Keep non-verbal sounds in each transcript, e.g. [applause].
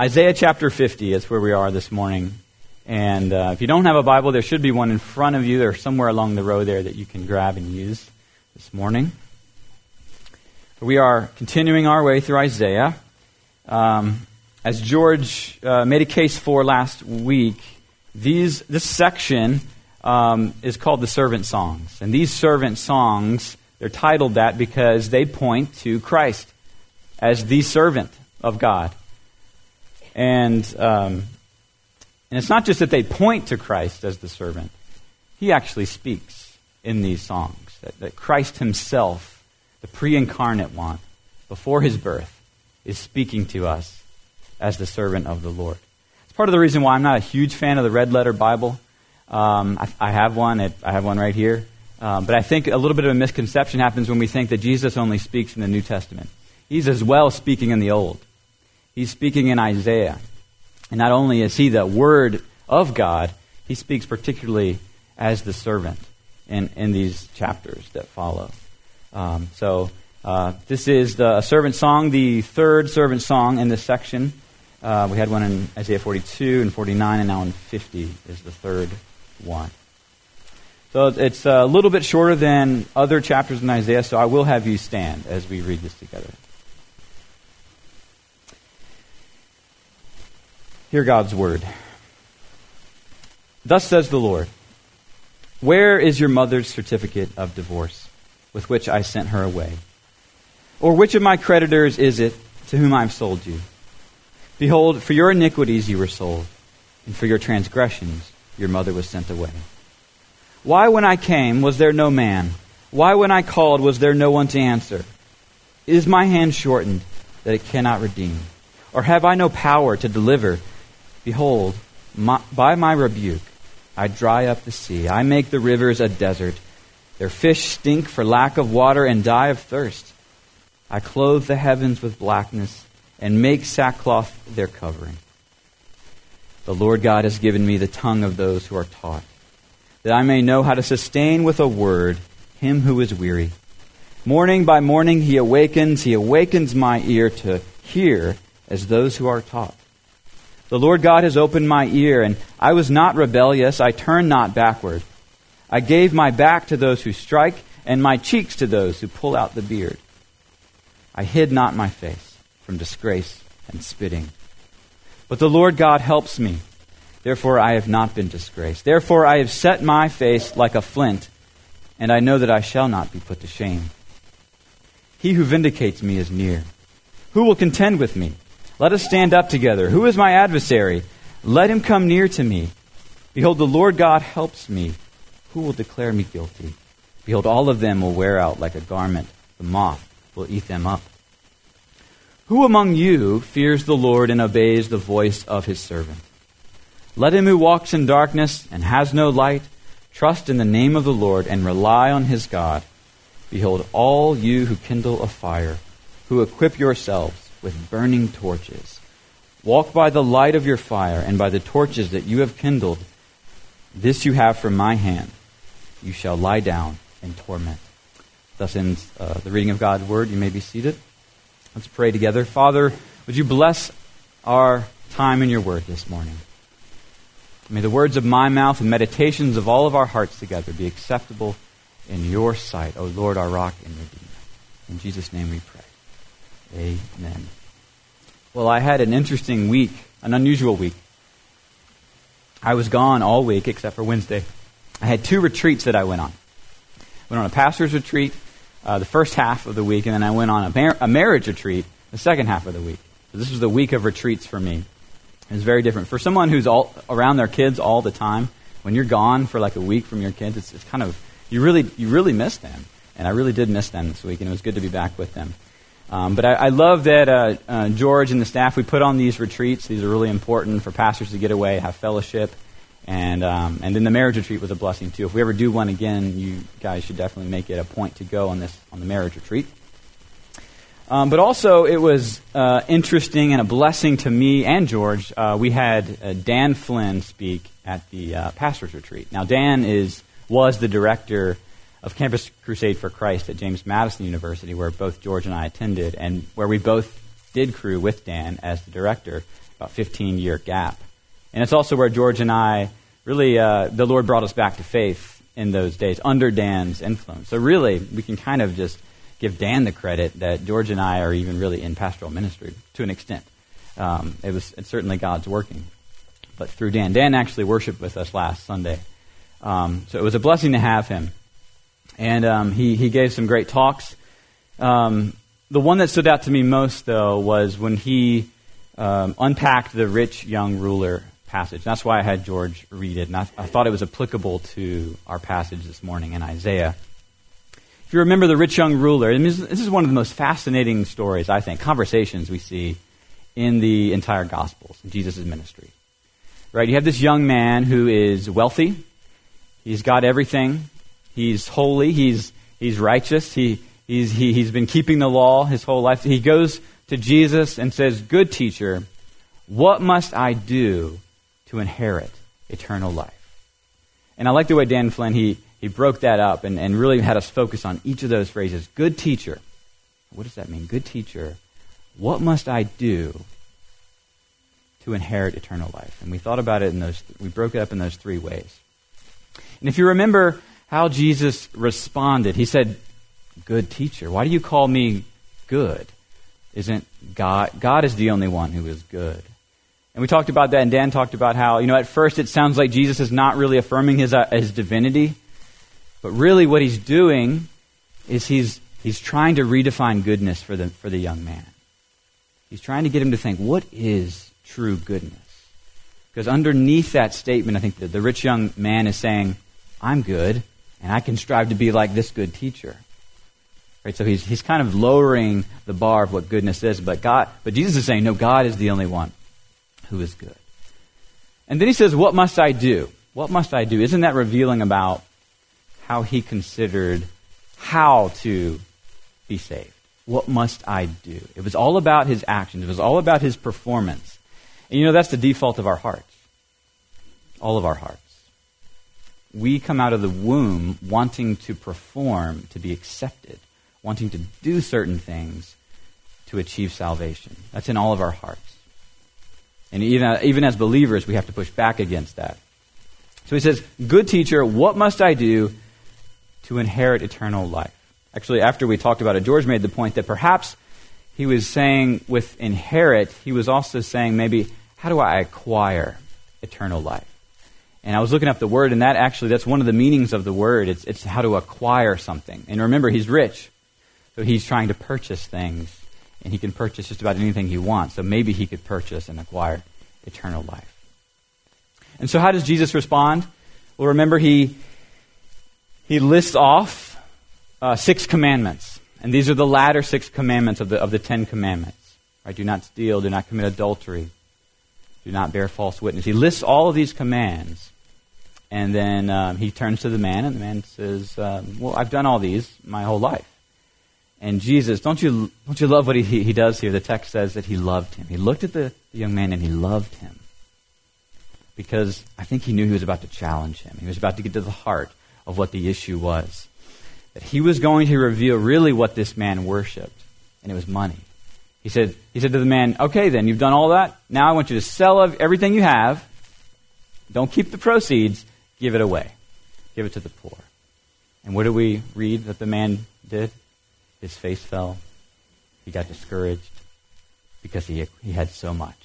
Isaiah chapter 50 is where we are this morning. And uh, if you don't have a Bible, there should be one in front of you or somewhere along the row there that you can grab and use this morning. We are continuing our way through Isaiah. Um, as George uh, made a case for last week, these, this section um, is called the servant songs. And these servant songs, they're titled that because they point to Christ as the servant of God. And, um, and it's not just that they point to Christ as the servant, he actually speaks in these songs. That, that Christ himself, the pre incarnate one, before his birth, is speaking to us as the servant of the Lord. It's part of the reason why I'm not a huge fan of the red letter Bible. Um, I, I, have one. It, I have one right here. Um, but I think a little bit of a misconception happens when we think that Jesus only speaks in the New Testament. He's as well speaking in the Old. He's speaking in Isaiah. And not only is he the Word of God, he speaks particularly as the servant in, in these chapters that follow. Um, so, uh, this is the servant song, the third servant song in this section. Uh, we had one in Isaiah 42 and 49, and now in 50 is the third one. So it's a little bit shorter than other chapters in Isaiah, so I will have you stand as we read this together. Hear God's word. Thus says the Lord Where is your mother's certificate of divorce with which I sent her away? Or which of my creditors is it to whom I have sold you? Behold, for your iniquities you were sold, and for your transgressions your mother was sent away. Why, when I came, was there no man? Why, when I called, was there no one to answer? Is my hand shortened that it cannot redeem? Or have I no power to deliver? Behold, my, by my rebuke, I dry up the sea. I make the rivers a desert. Their fish stink for lack of water and die of thirst. I clothe the heavens with blackness and make sackcloth their covering. The Lord God has given me the tongue of those who are taught, that I may know how to sustain with a word him who is weary. Morning by morning he awakens, he awakens my ear to hear as those who are taught. The Lord God has opened my ear, and I was not rebellious. I turned not backward. I gave my back to those who strike, and my cheeks to those who pull out the beard. I hid not my face from disgrace and spitting. But the Lord God helps me. Therefore I have not been disgraced. Therefore I have set my face like a flint, and I know that I shall not be put to shame. He who vindicates me is near. Who will contend with me? Let us stand up together. Who is my adversary? Let him come near to me. Behold, the Lord God helps me. Who will declare me guilty? Behold, all of them will wear out like a garment. The moth will eat them up. Who among you fears the Lord and obeys the voice of his servant? Let him who walks in darkness and has no light trust in the name of the Lord and rely on his God. Behold, all you who kindle a fire, who equip yourselves, with burning torches. Walk by the light of your fire and by the torches that you have kindled. This you have from my hand. You shall lie down in torment. Thus ends uh, the reading of God's word. You may be seated. Let's pray together. Father, would you bless our time in your word this morning? May the words of my mouth and meditations of all of our hearts together be acceptable in your sight, O Lord, our rock and redeemer. In Jesus' name we pray. Amen. Well, I had an interesting week, an unusual week. I was gone all week except for Wednesday. I had two retreats that I went on. Went on a pastor's retreat uh, the first half of the week, and then I went on a, mar- a marriage retreat the second half of the week. So this was the week of retreats for me. It was very different. For someone who's all around their kids all the time, when you're gone for like a week from your kids, it's, it's kind of you really you really miss them, and I really did miss them this week, and it was good to be back with them. Um, but I, I, love that uh, uh, George and the staff, we put on these retreats. These are really important for pastors to get away, have fellowship. And, um, and then the marriage retreat was a blessing too. If we ever do one again, you guys should definitely make it a point to go on this on the marriage retreat. Um, but also, it was uh, interesting and a blessing to me and George. Uh, we had uh, Dan Flynn speak at the uh, pastors retreat. Now, Dan is was the director of Campus Crusade for Christ at James Madison University, where both George and I attended, and where we both did Cru with Dan as the director. about 15 year gap. And it's also where George and I really, uh, the Lord brought us back to faith in those days under Dan's influence. So really, we can kind of just give Dan the credit that George and I are even really in pastoral ministry to an extent. Um, it was it's certainly God's working, but through Dan. Dan actually worshipped with us last Sunday, um, so it was a blessing to have him, and um, he he gave some great talks. Um, the one that stood out to me most, though, was when he um, unpacked the rich young ruler passage. That's why I had George read it, and I, I thought it was applicable to our passage this morning in Isaiah. If you remember the rich young ruler, this is one of the most fascinating stories, I think, conversations we see in the entire Gospels, in Jesus' ministry. Right? You have this young man who is wealthy. He's got everything. He's holy. He's, he's righteous. He, he's, he, he's been keeping the law his whole life. He goes to Jesus and says, Good teacher, what must I do to inherit eternal life? And I like the way Dan Flynn, he, he broke that up and, and really had us focus on each of those phrases. Good teacher. What does that mean? Good teacher. What must I do to inherit eternal life? And we thought about it in those, we broke it up in those three ways. And if you remember how Jesus responded, he said, Good teacher. Why do you call me good? Isn't God? God is the only one who is good. And we talked about that, and Dan talked about how, you know, at first it sounds like Jesus is not really affirming his, uh, his divinity, but really what he's doing is he's, he's trying to redefine goodness for the, for the young man. He's trying to get him to think, what is true goodness? Because underneath that statement, I think the, the rich young man is saying, I'm good, and I can strive to be like this good teacher. Right? So he's, he's kind of lowering the bar of what goodness is, but God, but Jesus is saying, no, God is the only one who is good. And then he says, what must I do? What must I do? Isn't that revealing about how he considered how to be saved? What must I do? It was all about his actions. It was all about his performance. And you know, that's the default of our hearts. All of our hearts. We come out of the womb wanting to perform to be accepted, wanting to do certain things to achieve salvation. That's in all of our hearts. And even, even as believers, we have to push back against that. So he says, Good teacher, what must I do to inherit eternal life? Actually, after we talked about it, George made the point that perhaps he was saying with inherit, he was also saying maybe, how do I acquire eternal life? And I was looking up the word, and that actually, that's one of the meanings of the word. It's, it's how to acquire something. And remember, he's rich. So he's trying to purchase things, and he can purchase just about anything he wants. So maybe he could purchase and acquire eternal life. And so how does Jesus respond? Well, remember, he, he lists off uh, six commandments. And these are the latter six commandments of the, of the Ten Commandments. Right? Do not steal, do not commit adultery, do not bear false witness. He lists all of these commands. And then um, he turns to the man, and the man says, um, Well, I've done all these my whole life. And Jesus, don't you, don't you love what he, he does here? The text says that he loved him. He looked at the, the young man and he loved him. Because I think he knew he was about to challenge him. He was about to get to the heart of what the issue was that he was going to reveal really what this man worshiped, and it was money. He said, he said to the man, Okay, then, you've done all that. Now I want you to sell everything you have. Don't keep the proceeds, give it away. Give it to the poor. And what do we read that the man did? His face fell. He got discouraged because he, he had so much.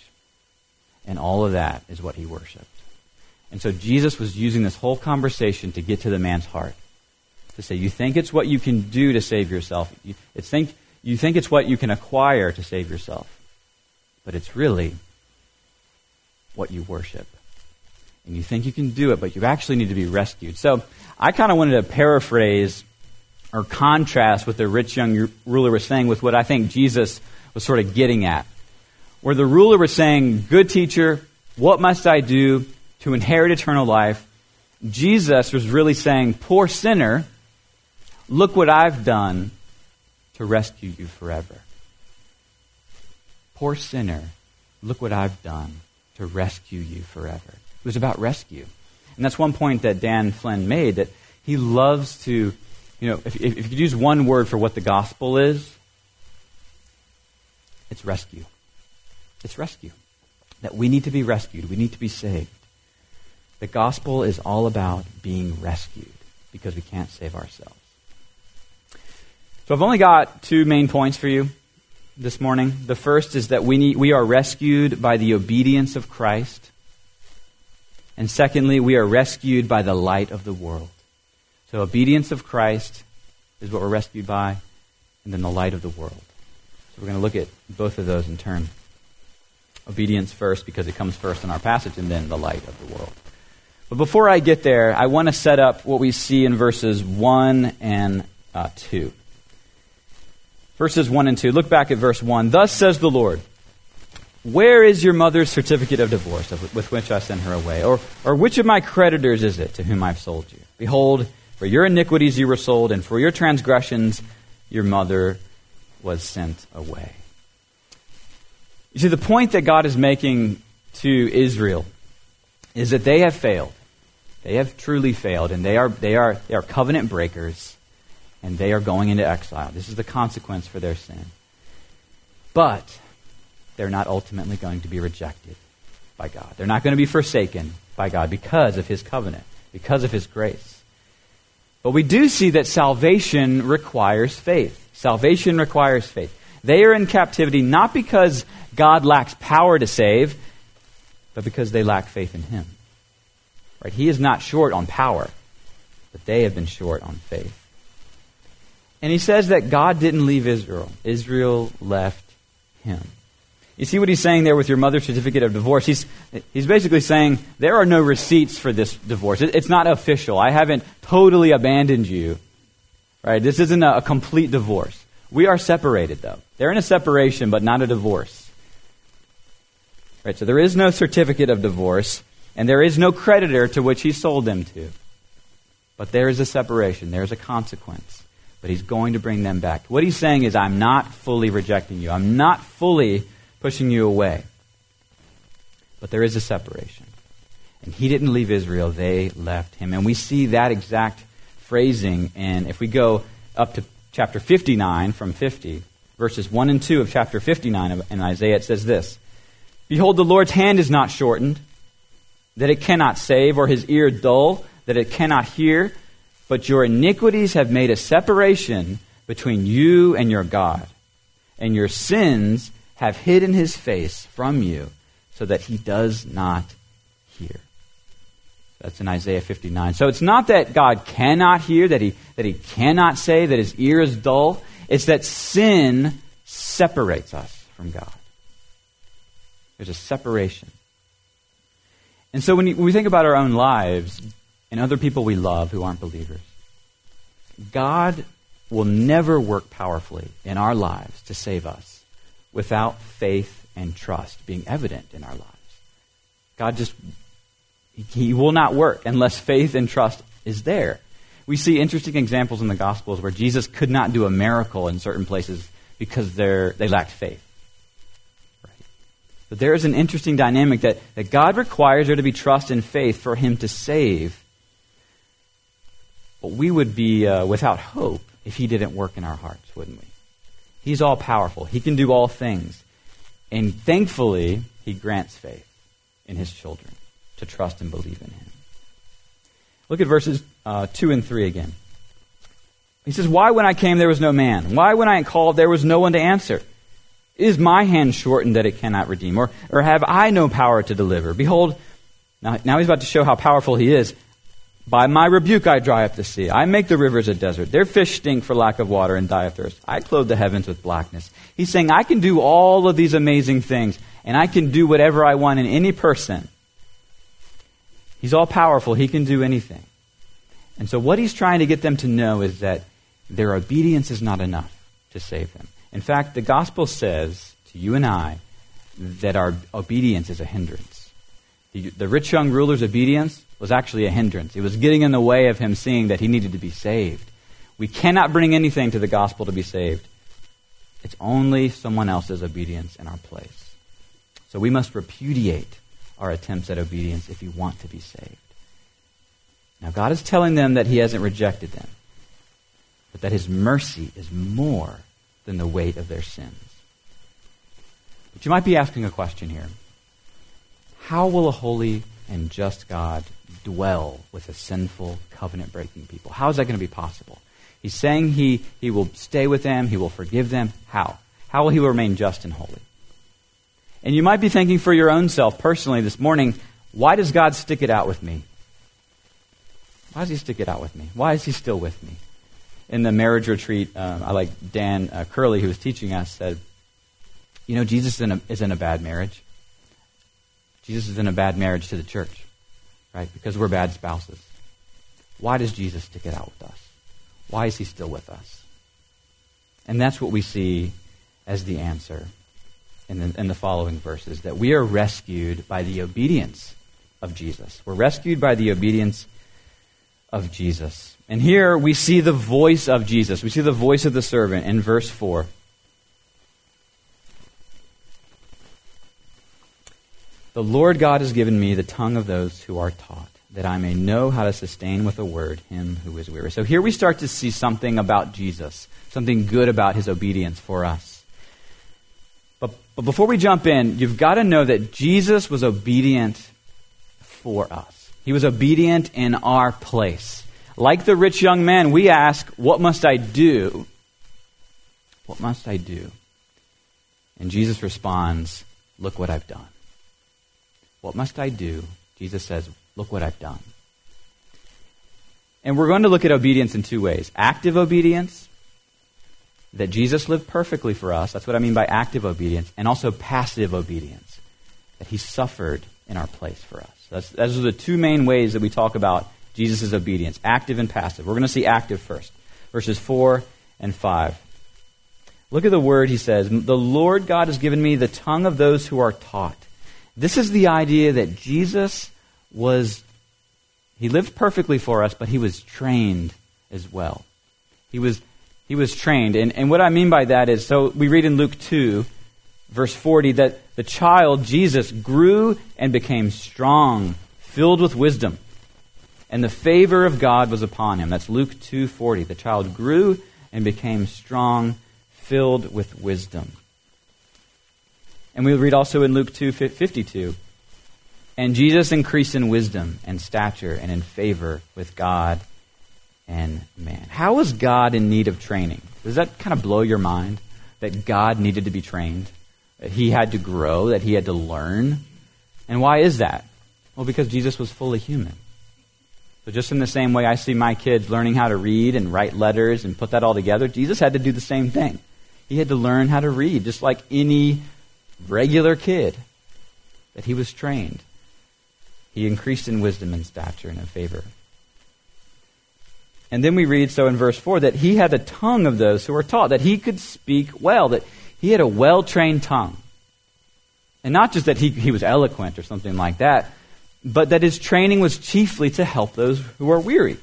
And all of that is what he worshiped. And so Jesus was using this whole conversation to get to the man's heart to say you think it's what you can do to save yourself. You, it's think, you think it's what you can acquire to save yourself. But it's really what you worship. And you think you can do it, but you actually need to be rescued. So I kind of wanted to paraphrase or contrast what the rich young ruler was saying with what I think Jesus was sort of getting at. Where the ruler was saying, Good teacher, what must I do to inherit eternal life? Jesus was really saying, Poor sinner, Look what I've done to rescue you forever. Poor sinner, look what I've done to rescue you forever. It was about rescue. And that's one point that Dan Flynn made that he loves to, you know, if, if you could use one word for what the gospel is, it's rescue. It's rescue. that we need to be rescued, we need to be saved. The gospel is all about being rescued because we can't save ourselves. So I've only got two main points for you this morning. The first is that we, need, we are rescued by the obedience of Christ. And secondly, we are rescued by the light of the world. So obedience of Christ is what we're rescued by, and then the light of the world. So we're going to look at both of those in turn. Obedience first, because it comes first in our passage, and then the light of the world. But before I get there, I want to set up what we see in verses 1 and uh, 2. Verses 1 and 2. Look back at verse 1. Thus says the Lord, Where is your mother's certificate of divorce with which I sent her away? Or, or which of my creditors is it to whom I've sold you? Behold, for your iniquities you were sold, and for your transgressions your mother was sent away. You see, the point that God is making to Israel is that they have failed. They have truly failed, and they are, they are, they are covenant breakers, and they are going into exile. This is the consequence for their sin. But they're not ultimately going to be rejected by God. They're not going to be forsaken by God because of His covenant, because of His grace. But we do see that salvation requires faith. Salvation requires faith. They are in captivity not because God lacks power to save, but because they lack faith in Him. Right? He is not short on power, but they have been short on faith. And he says that God didn't leave Israel. Israel left him. You see what he's saying there with your mother's certificate of divorce? He's, he's basically saying there are no receipts for this divorce. It, it's not official. I haven't totally abandoned you. Right? This isn't a, a complete divorce. We are separated, though. They're in a separation, but not a divorce. Right? So there is no certificate of divorce, and there is no creditor to which he sold them to. But there is a separation. There is a consequence. But he's going to bring them back. What he's saying is, I'm not fully rejecting you. I'm not fully pushing you away. But there is a separation. And he didn't leave Israel, they left him. And we see that exact phrasing. And if we go up to chapter 59 from 50, verses 1 and 2 of chapter 59 in Isaiah, it says this Behold, the Lord's hand is not shortened, that it cannot save, or his ear dull, that it cannot hear. But your iniquities have made a separation between you and your God, and your sins have hidden his face from you, so that he does not hear. That's in Isaiah 59. So it's not that God cannot hear, that he, that he cannot say, that his ear is dull. It's that sin separates us from God. There's a separation. And so when, you, when we think about our own lives and other people we love who aren't believers, God will never work powerfully in our lives to save us without faith and trust being evident in our lives. God just, He will not work unless faith and trust is there. We see interesting examples in the Gospels where Jesus could not do a miracle in certain places because they lacked faith. But there is an interesting dynamic that, that God requires there to be trust and faith for Him to save. But we would be uh, without hope if He didn't work in our hearts, wouldn't we? He's all powerful, He can do all things. And thankfully, He grants faith in His children to trust and believe in Him. Look at verses uh, 2 and 3 again. He says, Why when I came there was no man? Why when I called there was no one to answer? Is my hand shortened that it cannot redeem? Or, or have I no power to deliver? Behold, now, now he's about to show how powerful he is. By my rebuke I dry up the sea. I make the rivers a desert. Their fish stink for lack of water and die of thirst. I clothe the heavens with blackness. He's saying, I can do all of these amazing things, and I can do whatever I want in any person. He's all powerful. He can do anything. And so what he's trying to get them to know is that their obedience is not enough to save them. In fact, the gospel says to you and I that our obedience is a hindrance. The, the rich young ruler's obedience was actually a hindrance. It was getting in the way of him seeing that he needed to be saved. We cannot bring anything to the gospel to be saved. It's only someone else's obedience in our place. So we must repudiate our attempts at obedience if we want to be saved. Now, God is telling them that He hasn't rejected them, but that His mercy is more than the weight of their sins. But you might be asking a question here. How will a holy and just God dwell with a sinful, covenant breaking people? How is that going to be possible? He's saying he, he will stay with them, he will forgive them. How? How will he remain just and holy? And you might be thinking for your own self personally this morning, why does God stick it out with me? Why does he stick it out with me? Why is he still with me? In the marriage retreat, uh, I like Dan uh, Curley, who was teaching us, said, You know, Jesus is in, a, is in a bad marriage. Jesus is in a bad marriage to the church, right? Because we're bad spouses. Why does Jesus stick it out with us? Why is he still with us? And that's what we see as the answer in the, in the following verses that we are rescued by the obedience of Jesus. We're rescued by the obedience of Jesus. And here we see the voice of Jesus. We see the voice of the servant in verse 4. The Lord God has given me the tongue of those who are taught, that I may know how to sustain with a word him who is weary. So here we start to see something about Jesus, something good about his obedience for us. But, but before we jump in, you've got to know that Jesus was obedient for us. He was obedient in our place. Like the rich young man, we ask, What must I do? What must I do? And Jesus responds, Look what I've done. What must I do? Jesus says, Look what I've done. And we're going to look at obedience in two ways active obedience that Jesus lived perfectly for us. That's what I mean by active obedience, and also passive obedience, that he suffered in our place for us. That's, those are the two main ways that we talk about Jesus' obedience active and passive. We're going to see active first, verses 4 and 5. Look at the word he says The Lord God has given me the tongue of those who are taught. This is the idea that Jesus was, he lived perfectly for us, but he was trained as well. He was he was trained. And, and what I mean by that is so we read in Luke 2, verse 40, that the child, Jesus, grew and became strong, filled with wisdom. And the favor of God was upon him. That's Luke 2:40. The child grew and became strong, filled with wisdom. And we read also in Luke 2:52, and Jesus increased in wisdom and stature and in favor with God and man. How is God in need of training? Does that kind of blow your mind that God needed to be trained? That he had to grow, that he had to learn? And why is that? Well, because Jesus was fully human. So, just in the same way I see my kids learning how to read and write letters and put that all together, Jesus had to do the same thing. He had to learn how to read, just like any regular kid, that he was trained. He increased in wisdom and stature and in favor and then we read so in verse 4 that he had the tongue of those who were taught, that he could speak well, that he had a well trained tongue. And not just that he, he was eloquent or something like that, but that his training was chiefly to help those who are weary.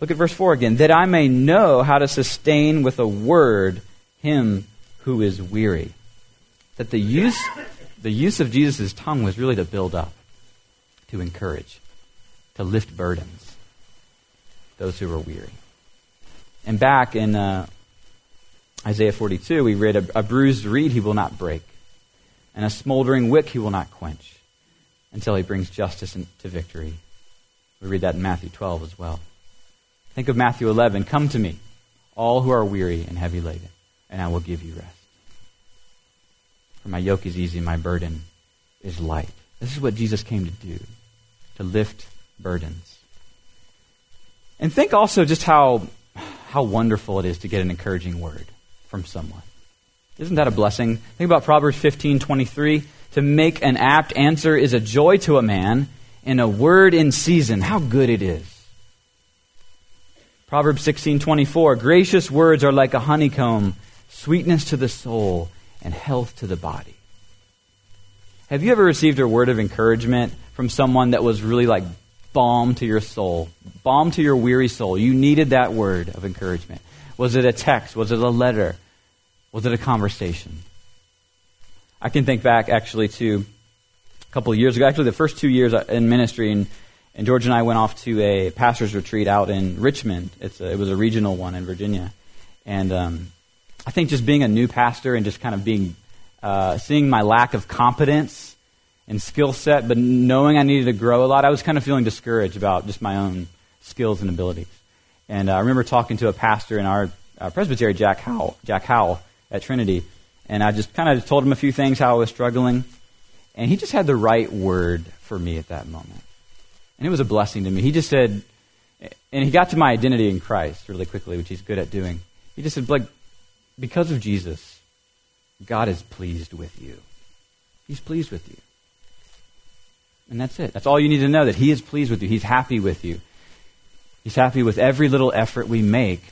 Look at verse 4 again. That I may know how to sustain with a word him who is weary. That the use, the use of Jesus' tongue was really to build up, to encourage, to lift burdens those who were weary. And back in uh, Isaiah 42, we read, a, a bruised reed he will not break, and a smoldering wick he will not quench until he brings justice to victory. We read that in Matthew 12 as well. Think of Matthew 11. Come to me, all who are weary and heavy laden, and I will give you rest. For my yoke is easy, my burden is light. This is what Jesus came to do, to lift burdens. And think also just how, how wonderful it is to get an encouraging word from someone. Isn't that a blessing? Think about Proverbs 15 23. To make an apt answer is a joy to a man, and a word in season, how good it is. Proverbs 16 24. Gracious words are like a honeycomb, sweetness to the soul, and health to the body. Have you ever received a word of encouragement from someone that was really like balm to your soul, balm to your weary soul. You needed that word of encouragement. Was it a text? Was it a letter? Was it a conversation? I can think back actually to a couple of years ago, actually the first two years in ministry, and, and George and I went off to a pastor's retreat out in Richmond. A, it was a regional one in Virginia. And um, I think just being a new pastor and just kind of being, uh, seeing my lack of competence and skill set, but knowing I needed to grow a lot, I was kind of feeling discouraged about just my own skills and abilities. And uh, I remember talking to a pastor in our uh, presbytery, Jack Howell, Jack Howell at Trinity, and I just kind of told him a few things how I was struggling, and he just had the right word for me at that moment, and it was a blessing to me. He just said, and he got to my identity in Christ really quickly, which he's good at doing. He just said, like, because of Jesus, God is pleased with you. He's pleased with you. And that's it. That's all you need to know that He is pleased with you. He's happy with you. He's happy with every little effort we make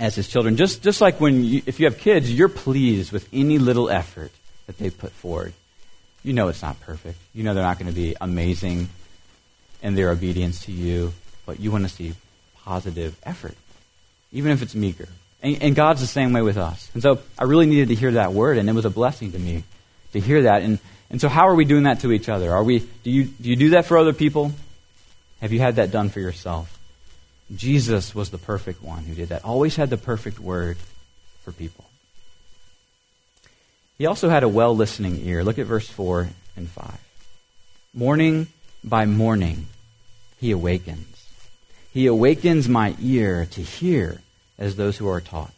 as His children. Just, just like when you, if you have kids, you're pleased with any little effort that they put forward. You know it's not perfect. You know they're not going to be amazing in their obedience to you, but you want to see positive effort, even if it's meager. And, and, God's the same way with us. And so I really needed to hear that word, and it was a blessing to me to hear that. And, and so, how are we doing that to each other? Are we, do, you, do you do that for other people? Have you had that done for yourself? Jesus was the perfect one who did that, always had the perfect word for people. He also had a well listening ear. Look at verse 4 and 5. Morning by morning, he awakens. He awakens my ear to hear as those who are taught.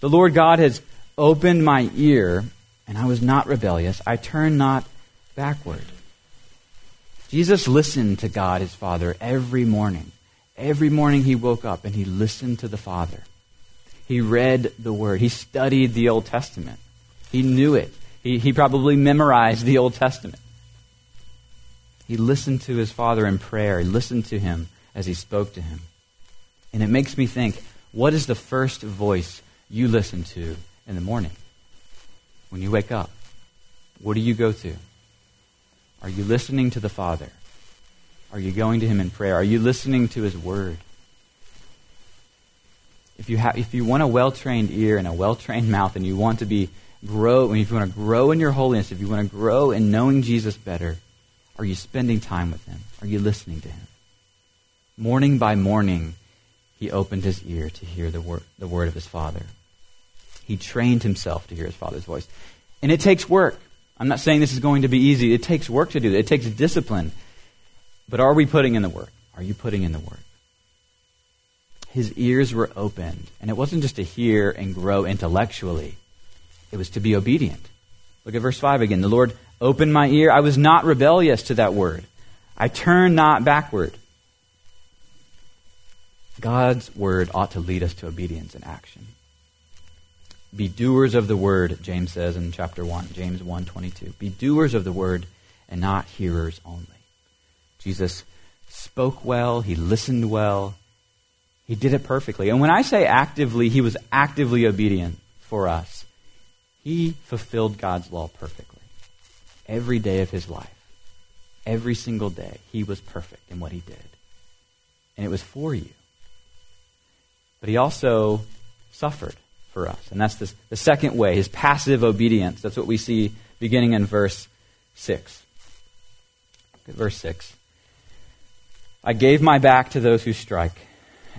The Lord God has opened my ear, and I was not rebellious. I turned not backward. Jesus listened to God, his Father, every morning. Every morning he woke up and he listened to the Father. He read the Word. He studied the Old Testament. He knew it. He, he probably memorized the Old Testament. He listened to his Father in prayer. He listened to him as he spoke to him. And it makes me think what is the first voice you listen to in the morning? When you wake up, what do you go to? Are you listening to the Father? Are you going to Him in prayer? Are you listening to His Word? If you, have, if you want a well trained ear and a well trained [laughs] mouth and you want to be grow, and if you want to grow in your holiness, if you want to grow in knowing Jesus better, are you spending time with Him? Are you listening to Him? Morning by morning, he opened his ear to hear the word, the word of his father. He trained himself to hear his father's voice. And it takes work. I'm not saying this is going to be easy. It takes work to do that. It takes discipline. But are we putting in the work? Are you putting in the work? His ears were opened. And it wasn't just to hear and grow intellectually, it was to be obedient. Look at verse 5 again. The Lord opened my ear. I was not rebellious to that word. I turned not backward. God's word ought to lead us to obedience and action. Be doers of the word, James says in chapter 1, James 1:22. Be doers of the word and not hearers only. Jesus spoke well, he listened well, he did it perfectly. And when I say actively, he was actively obedient for us. He fulfilled God's law perfectly. Every day of his life. Every single day, he was perfect in what he did. And it was for you. But he also suffered for us. And that's this, the second way, his passive obedience. That's what we see beginning in verse 6. Verse 6. I gave my back to those who strike,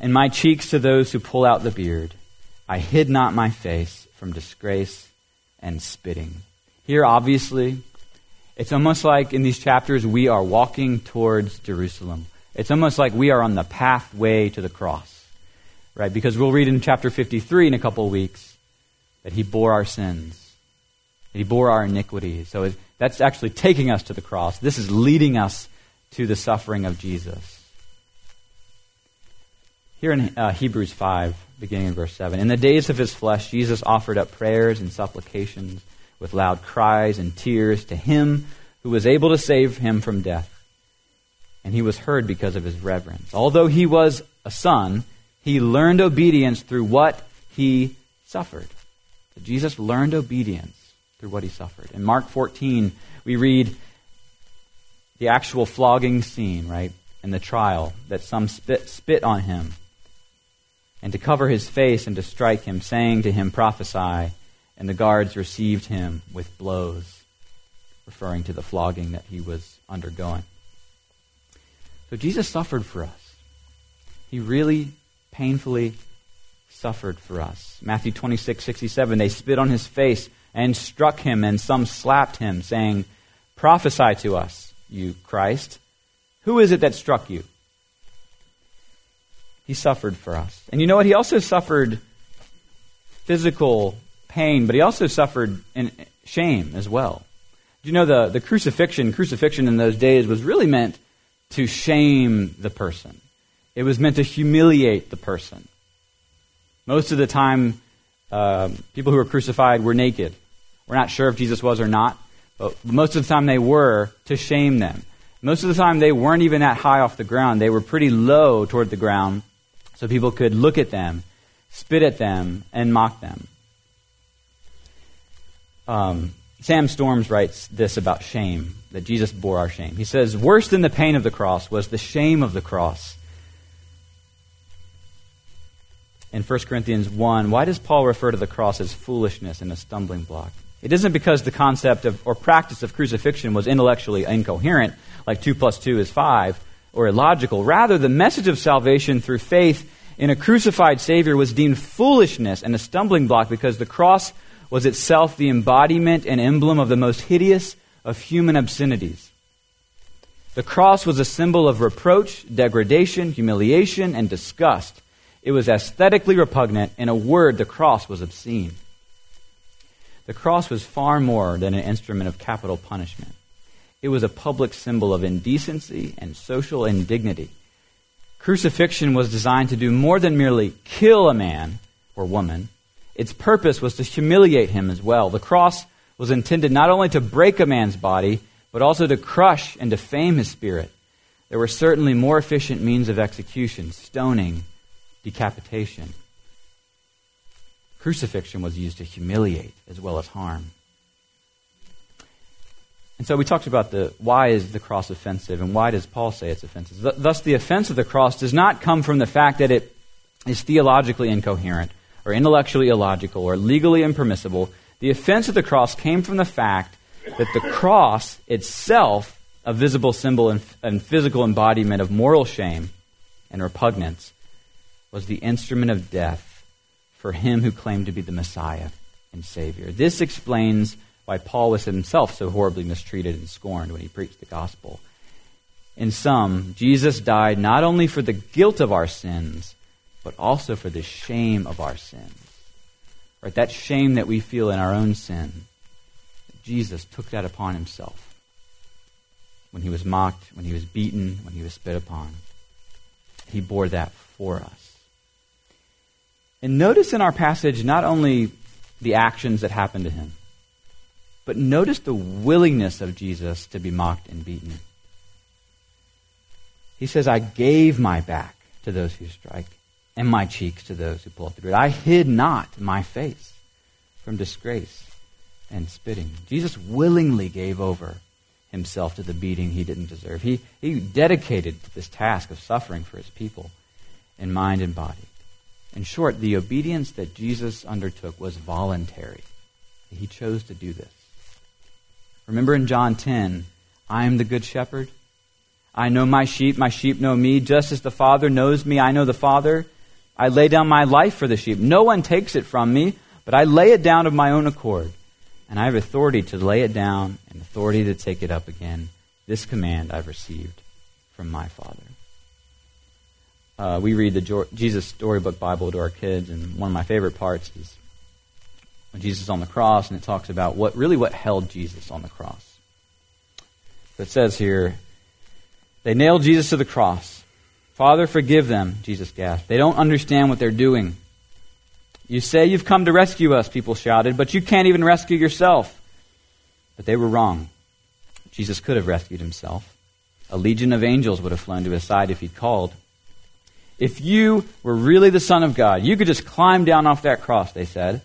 and my cheeks to those who pull out the beard. I hid not my face from disgrace and spitting. Here, obviously, it's almost like in these chapters we are walking towards Jerusalem. It's almost like we are on the pathway to the cross right? Because we'll read in chapter 53 in a couple of weeks that he bore our sins, that he bore our iniquities. So that's actually taking us to the cross. This is leading us to the suffering of Jesus. Here in uh, Hebrews 5, beginning in verse 7, in the days of his flesh, Jesus offered up prayers and supplications with loud cries and tears to him who was able to save him from death. And he was heard because of his reverence. Although he was a son, he learned obedience through what he suffered. So Jesus learned obedience through what he suffered. In Mark 14, we read the actual flogging scene, right? In the trial, that some spit, spit on him and to cover his face and to strike him, saying to him, Prophesy. And the guards received him with blows, referring to the flogging that he was undergoing. So Jesus suffered for us. He really painfully suffered for us. Matthew 26, 67, they spit on his face and struck him, and some slapped him, saying, Prophesy to us, you Christ. Who is it that struck you? He suffered for us. And you know what? He also suffered physical pain, but he also suffered shame as well. Do you know the, the crucifixion? Crucifixion in those days was really meant to shame the person. It was meant to humiliate the person. Most of the time, uh, people who were crucified were naked. We're not sure if Jesus was or not, but most of the time they were to shame them. Most of the time they weren't even that high off the ground. They were pretty low toward the ground so people could look at them, spit at them, and mock them. Um, Sam Storms writes this about shame, that Jesus bore our shame. He says, Worse than the pain of the cross was the shame of the cross. In 1 Corinthians 1, why does Paul refer to the cross as foolishness and a stumbling block? It isn't because the concept of, or practice of crucifixion was intellectually incoherent, like 2 plus 2 is 5, or illogical. Rather, the message of salvation through faith in a crucified Savior was deemed foolishness and a stumbling block because the cross was itself the embodiment and emblem of the most hideous of human obscenities. The cross was a symbol of reproach, degradation, humiliation, and disgust. It was aesthetically repugnant. In a word, the cross was obscene. The cross was far more than an instrument of capital punishment. It was a public symbol of indecency and social indignity. Crucifixion was designed to do more than merely kill a man or woman, its purpose was to humiliate him as well. The cross was intended not only to break a man's body, but also to crush and defame his spirit. There were certainly more efficient means of execution stoning, decapitation. Crucifixion was used to humiliate as well as harm. And so we talked about the why is the cross offensive and why does Paul say it's offensive. Thus, the offense of the cross does not come from the fact that it is theologically incoherent or intellectually illogical or legally impermissible. The offense of the cross came from the fact that the cross itself, a visible symbol and, and physical embodiment of moral shame and repugnance, was the instrument of death for him who claimed to be the Messiah and Savior. This explains why Paul was himself so horribly mistreated and scorned when he preached the gospel. In sum, Jesus died not only for the guilt of our sins, but also for the shame of our sins. Right? That shame that we feel in our own sin. Jesus took that upon himself. When he was mocked, when he was beaten, when he was spit upon. He bore that for us. And notice in our passage not only the actions that happened to him, but notice the willingness of Jesus to be mocked and beaten. He says, I gave my back to those who strike and my cheeks to those who pull at the grid. I hid not my face from disgrace and spitting. Jesus willingly gave over himself to the beating he didn't deserve. He, he dedicated this task of suffering for his people in mind and body. In short, the obedience that Jesus undertook was voluntary. He chose to do this. Remember in John 10, I am the good shepherd. I know my sheep, my sheep know me, just as the Father knows me, I know the Father. I lay down my life for the sheep. No one takes it from me, but I lay it down of my own accord. And I have authority to lay it down and authority to take it up again. This command I've received from my Father. Uh, we read the Jesus Storybook Bible to our kids, and one of my favorite parts is when Jesus is on the cross, and it talks about what really what held Jesus on the cross. It says here, they nailed Jesus to the cross. Father, forgive them, Jesus gasped. They don't understand what they're doing. You say you've come to rescue us, people shouted, but you can't even rescue yourself. But they were wrong. Jesus could have rescued himself. A legion of angels would have flown to his side if he'd called. If you were really the Son of God, you could just climb down off that cross, they said.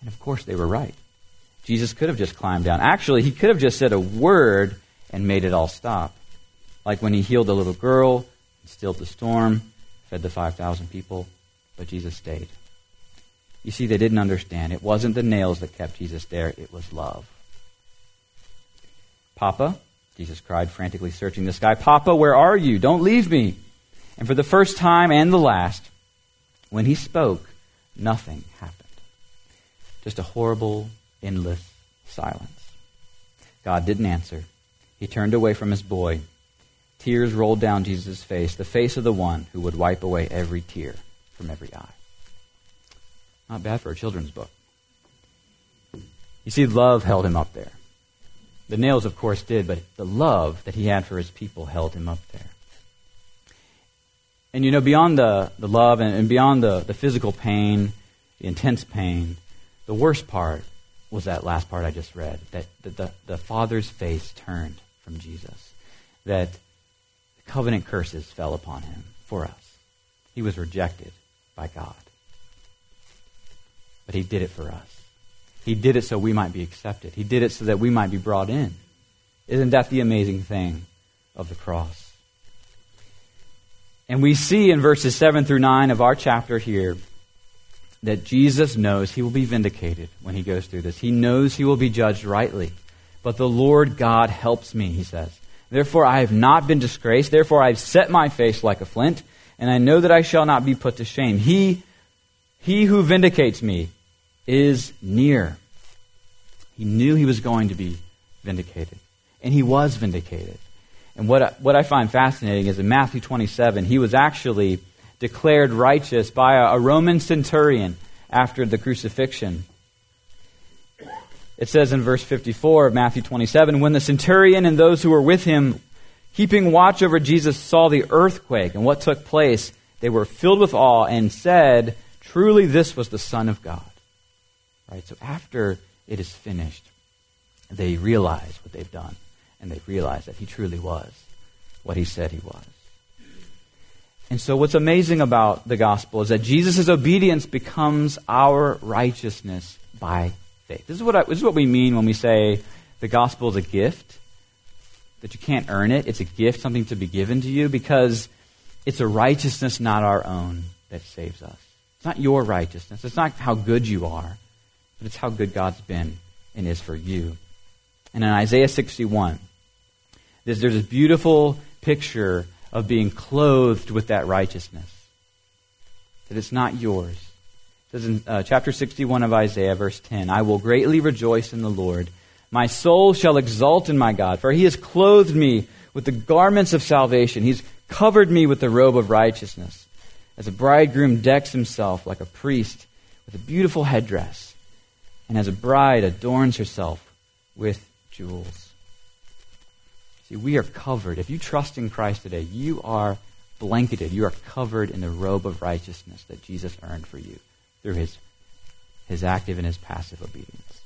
And of course, they were right. Jesus could have just climbed down. Actually, he could have just said a word and made it all stop. Like when he healed the little girl stilled the storm, fed the 5,000 people, but Jesus stayed. You see, they didn't understand. It wasn't the nails that kept Jesus there, it was love. Papa, Jesus cried, frantically searching the sky, Papa, where are you? Don't leave me. And for the first time and the last, when he spoke, nothing happened. Just a horrible, endless silence. God didn't answer. He turned away from his boy. Tears rolled down Jesus' face, the face of the one who would wipe away every tear from every eye. Not bad for a children's book. You see, love held him up there. The nails, of course, did, but the love that he had for his people held him up there. And you know, beyond the, the love and, and beyond the, the physical pain, the intense pain, the worst part was that last part I just read that, that the, the Father's face turned from Jesus, that the covenant curses fell upon him for us. He was rejected by God. But he did it for us. He did it so we might be accepted. He did it so that we might be brought in. Isn't that the amazing thing of the cross? And we see in verses 7 through 9 of our chapter here that Jesus knows he will be vindicated when he goes through this. He knows he will be judged rightly. But the Lord God helps me, he says. Therefore I have not been disgraced. Therefore I have set my face like a flint, and I know that I shall not be put to shame. He, he who vindicates me is near. He knew he was going to be vindicated. And he was vindicated. And what I, what I find fascinating is in Matthew 27, he was actually declared righteous by a, a Roman centurion after the crucifixion. It says in verse 54 of Matthew 27 When the centurion and those who were with him, keeping watch over Jesus, saw the earthquake and what took place, they were filled with awe and said, Truly, this was the Son of God. Right? So after it is finished, they realize what they've done, and they realized that he truly was what he said he was. And so, what's amazing about the gospel is that Jesus' obedience becomes our righteousness by faith. This is, what I, this is what we mean when we say the gospel is a gift, that you can't earn it. It's a gift, something to be given to you, because it's a righteousness not our own that saves us. It's not your righteousness. It's not how good you are, but it's how good God's been and is for you. And in Isaiah 61, there's, there's this beautiful picture of being clothed with that righteousness. That it's not yours. It says in uh, chapter 61 of Isaiah, verse 10 I will greatly rejoice in the Lord. My soul shall exult in my God, for he has clothed me with the garments of salvation. He's covered me with the robe of righteousness. As a bridegroom decks himself like a priest with a beautiful headdress, and as a bride adorns herself with jewels. See, we are covered. If you trust in Christ today, you are blanketed. You are covered in the robe of righteousness that Jesus earned for you through his, his active and his passive obedience.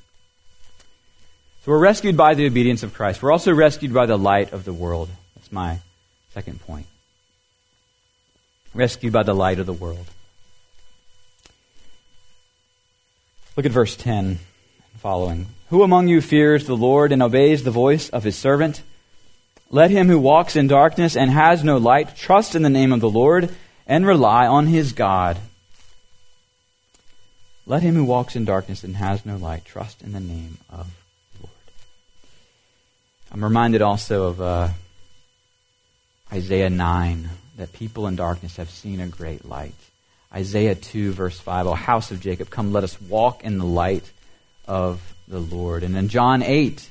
So we're rescued by the obedience of Christ. We're also rescued by the light of the world. That's my second point. Rescued by the light of the world. Look at verse 10 following. Who among you fears the Lord and obeys the voice of his servant? Let him who walks in darkness and has no light trust in the name of the Lord and rely on his God. Let him who walks in darkness and has no light trust in the name of the Lord. I'm reminded also of uh, Isaiah 9 that people in darkness have seen a great light. Isaiah 2, verse 5, O house of Jacob, come let us walk in the light of the Lord. And in John 8,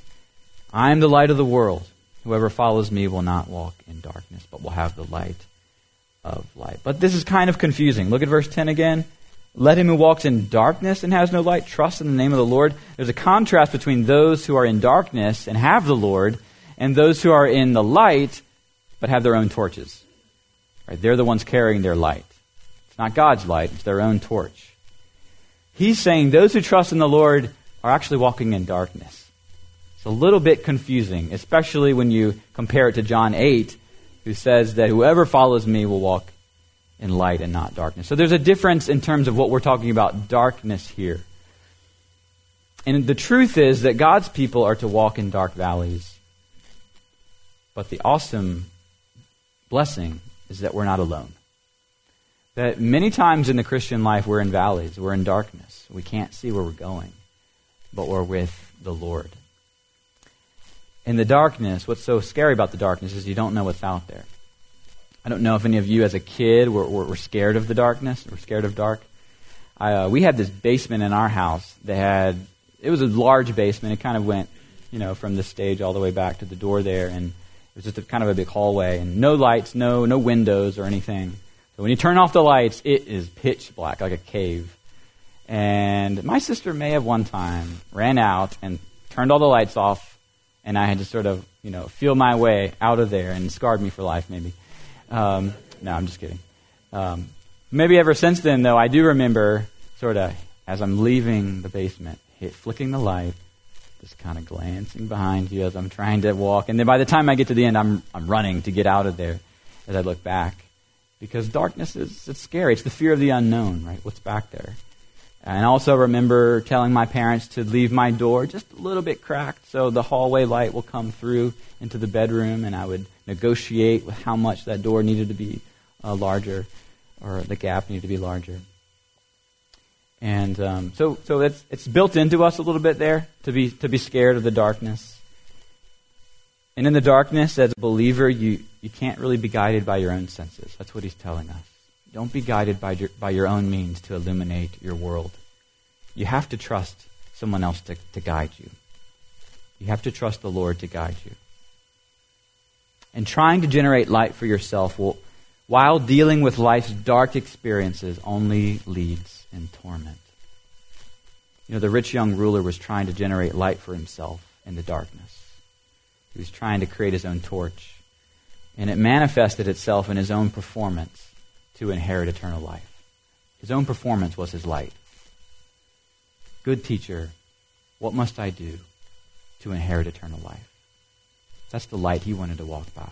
I am the light of the world. Whoever follows me will not walk in darkness, but will have the light of light. But this is kind of confusing. Look at verse 10 again. Let him who walks in darkness and has no light trust in the name of the Lord. There's a contrast between those who are in darkness and have the Lord and those who are in the light but have their own torches. Right? They're the ones carrying their light. It's not God's light, it's their own torch. He's saying those who trust in the Lord are actually walking in darkness. It's a little bit confusing, especially when you compare it to John 8, who says that whoever follows me will walk in light and not darkness. So there's a difference in terms of what we're talking about darkness here. And the truth is that God's people are to walk in dark valleys. But the awesome blessing is that we're not alone. That many times in the Christian life we're in valleys, we're in darkness. We can't see where we're going, but we're with the Lord in the darkness, what's so scary about the darkness is you don't know what's out there. I don't know if any of you as a kid were, were, were scared of the darkness, were scared of dark. I, uh, we had this basement in our house that had, it was a large basement. It kind of went you know, from the stage all the way back to the door there, and it was just a, kind of a big hallway, and no lights, no no windows or anything. So when you turn off the lights, it is pitch black, like a cave. And my sister may have one time ran out and turned all the lights off, and I had to sort of, you know, feel my way out of there, and scarred me for life, maybe. Um, no, I'm just kidding. Um, maybe ever since then, though, I do remember sort of as I'm leaving the basement, hit, flicking the light, just kind of glancing behind you as I'm trying to walk. And then by the time I get to the end, I'm, I'm running to get out of there as I look back. Because darkness is it's scary. It's the fear of the unknown, right? What's back there? And I also remember telling my parents to leave my door just a little bit cracked so the hallway light will come through into the bedroom, and I would negotiate with how much that door needed to be uh, larger, or the gap needed to be larger. And um, so, so it's, it's built into us a little bit there to be, to be scared of the darkness. And in the darkness, as a believer, you, you can't really be guided by your own senses. That's what he's telling us. Don't be guided by your, by your own means to illuminate your world. You have to trust someone else to, to guide you. You have to trust the Lord to guide you. And trying to generate light for yourself will, while dealing with life's dark experiences only leads in torment. You know, the rich young ruler was trying to generate light for himself in the darkness. He was trying to create his own torch. And it manifested itself in his own performance to inherit eternal life. His own performance was his light. Good teacher, what must I do to inherit eternal life? That's the light he wanted to walk by.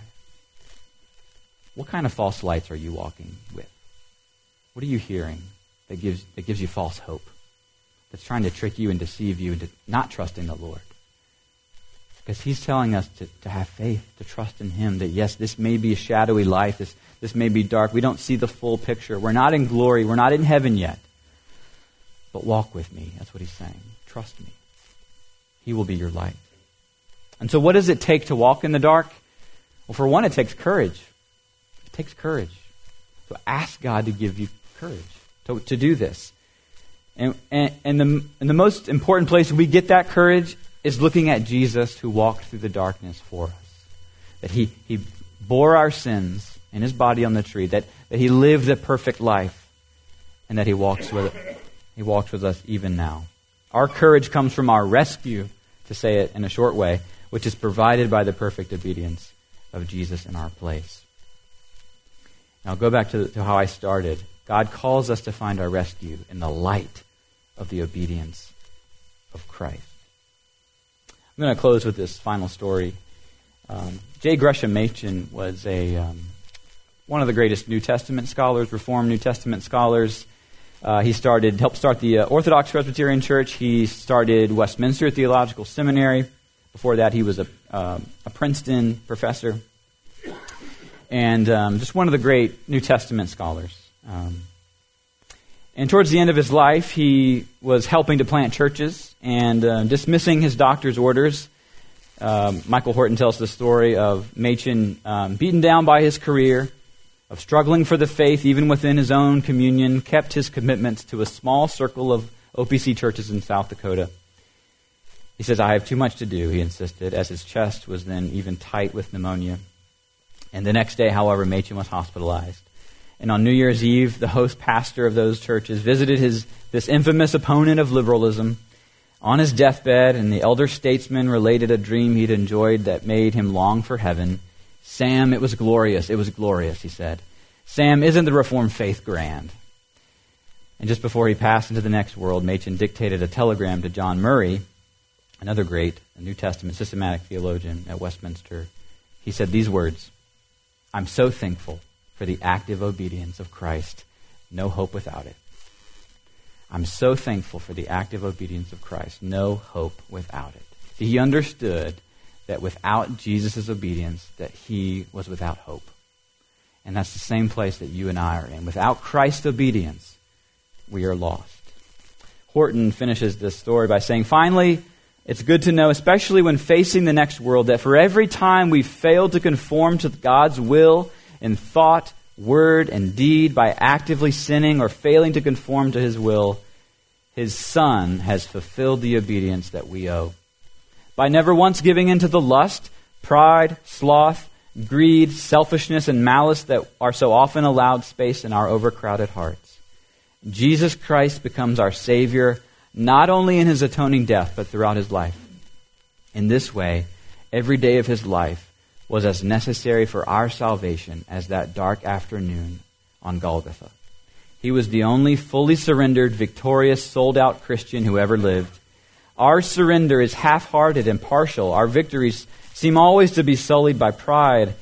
What kind of false lights are you walking with? What are you hearing that gives, that gives you false hope? That's trying to trick you and deceive you into not trusting the Lord? Because he's telling us to, to have faith, to trust in him, that yes, this may be a shadowy life, this, this may be dark. We don't see the full picture. We're not in glory. We're not in heaven yet. But walk with me. That's what he's saying. Trust me. He will be your light. And so, what does it take to walk in the dark? Well, for one, it takes courage It takes courage. So ask God to give you courage to, to do this. And, and, and, the, and the most important place we get that courage is looking at Jesus who walked through the darkness for us. That he, he bore our sins in his body on the tree, that, that he lived a perfect life, and that he walks with, he walks with us even now. Our courage comes from our rescue, to say it in a short way, which is provided by the perfect obedience of Jesus in our place. Now, go back to, to how I started. God calls us to find our rescue in the light of the obedience of Christ. I'm going to close with this final story. Um, J. Gresham Machen was a um, one of the greatest New Testament scholars, Reformed New Testament scholars. Uh, he started helped start the uh, Orthodox Presbyterian Church. He started Westminster Theological Seminary. Before that, he was a, uh, a Princeton professor and um, just one of the great New Testament scholars. Um, and towards the end of his life, he was helping to plant churches and uh, dismissing his doctor's orders. Um, Michael Horton tells the story of Machen um, beaten down by his career, of struggling for the faith even within his own communion, kept his commitments to a small circle of OPC churches in South Dakota. He says, I have too much to do, he insisted, as his chest was then even tight with pneumonia. And the next day, however, Machen was hospitalized. And on New Year's Eve, the host pastor of those churches visited his, this infamous opponent of liberalism on his deathbed, and the elder statesman related a dream he'd enjoyed that made him long for heaven. Sam, it was glorious. It was glorious, he said. Sam, isn't the Reformed faith grand? And just before he passed into the next world, Machen dictated a telegram to John Murray, another great New Testament systematic theologian at Westminster. He said these words I'm so thankful for the active obedience of Christ. No hope without it. I'm so thankful for the active obedience of Christ. No hope without it. He understood that without Jesus' obedience, that he was without hope. And that's the same place that you and I are in. Without Christ's obedience, we are lost. Horton finishes this story by saying, Finally, it's good to know, especially when facing the next world, that for every time we fail to conform to God's will in thought, word, and deed by actively sinning or failing to conform to His will, His Son has fulfilled the obedience that we owe. By never once giving in to the lust, pride, sloth, greed, selfishness, and malice that are so often allowed space in our overcrowded hearts. Jesus Christ becomes our Savior not only in his atoning death, but throughout his life. In this way, every day of his life was as necessary for our salvation as that dark afternoon on Golgotha. He was the only fully surrendered, victorious, sold out Christian who ever lived. Our surrender is half hearted and partial. Our victories seem always to be sullied by pride.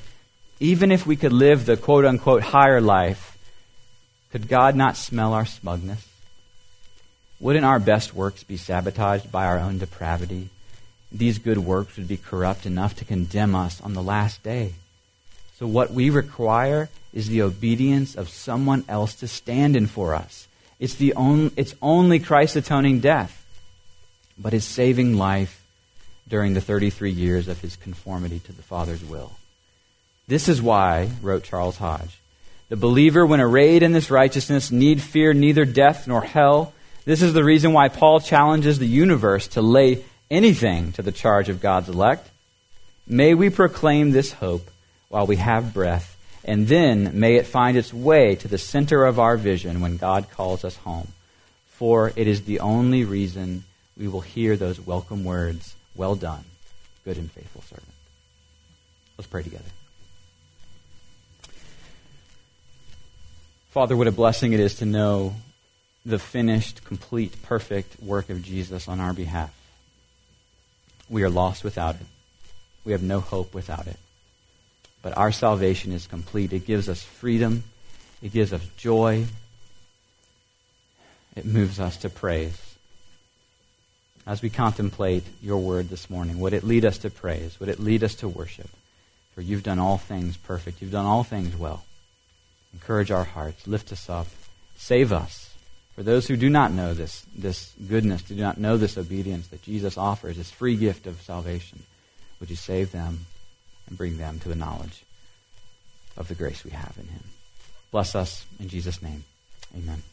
Even if we could live the quote unquote higher life, could God not smell our smugness? Wouldn't our best works be sabotaged by our own depravity? These good works would be corrupt enough to condemn us on the last day. So, what we require is the obedience of someone else to stand in for us. It's, the only, it's only Christ's atoning death, but his saving life during the 33 years of his conformity to the Father's will. This is why, wrote Charles Hodge, the believer, when arrayed in this righteousness, need fear neither death nor hell. This is the reason why Paul challenges the universe to lay anything to the charge of God's elect. May we proclaim this hope while we have breath, and then may it find its way to the center of our vision when God calls us home. For it is the only reason we will hear those welcome words, Well done, good and faithful servant. Let's pray together. Father, what a blessing it is to know the finished, complete, perfect work of Jesus on our behalf. We are lost without it. We have no hope without it. But our salvation is complete. It gives us freedom. It gives us joy. It moves us to praise. As we contemplate your word this morning, would it lead us to praise? Would it lead us to worship? For you've done all things perfect. You've done all things well. Encourage our hearts. Lift us up. Save us for those who do not know this, this goodness, do not know this obedience that Jesus offers, this free gift of salvation, would you save them and bring them to the knowledge of the grace we have in Him? Bless us in Jesus' name. Amen.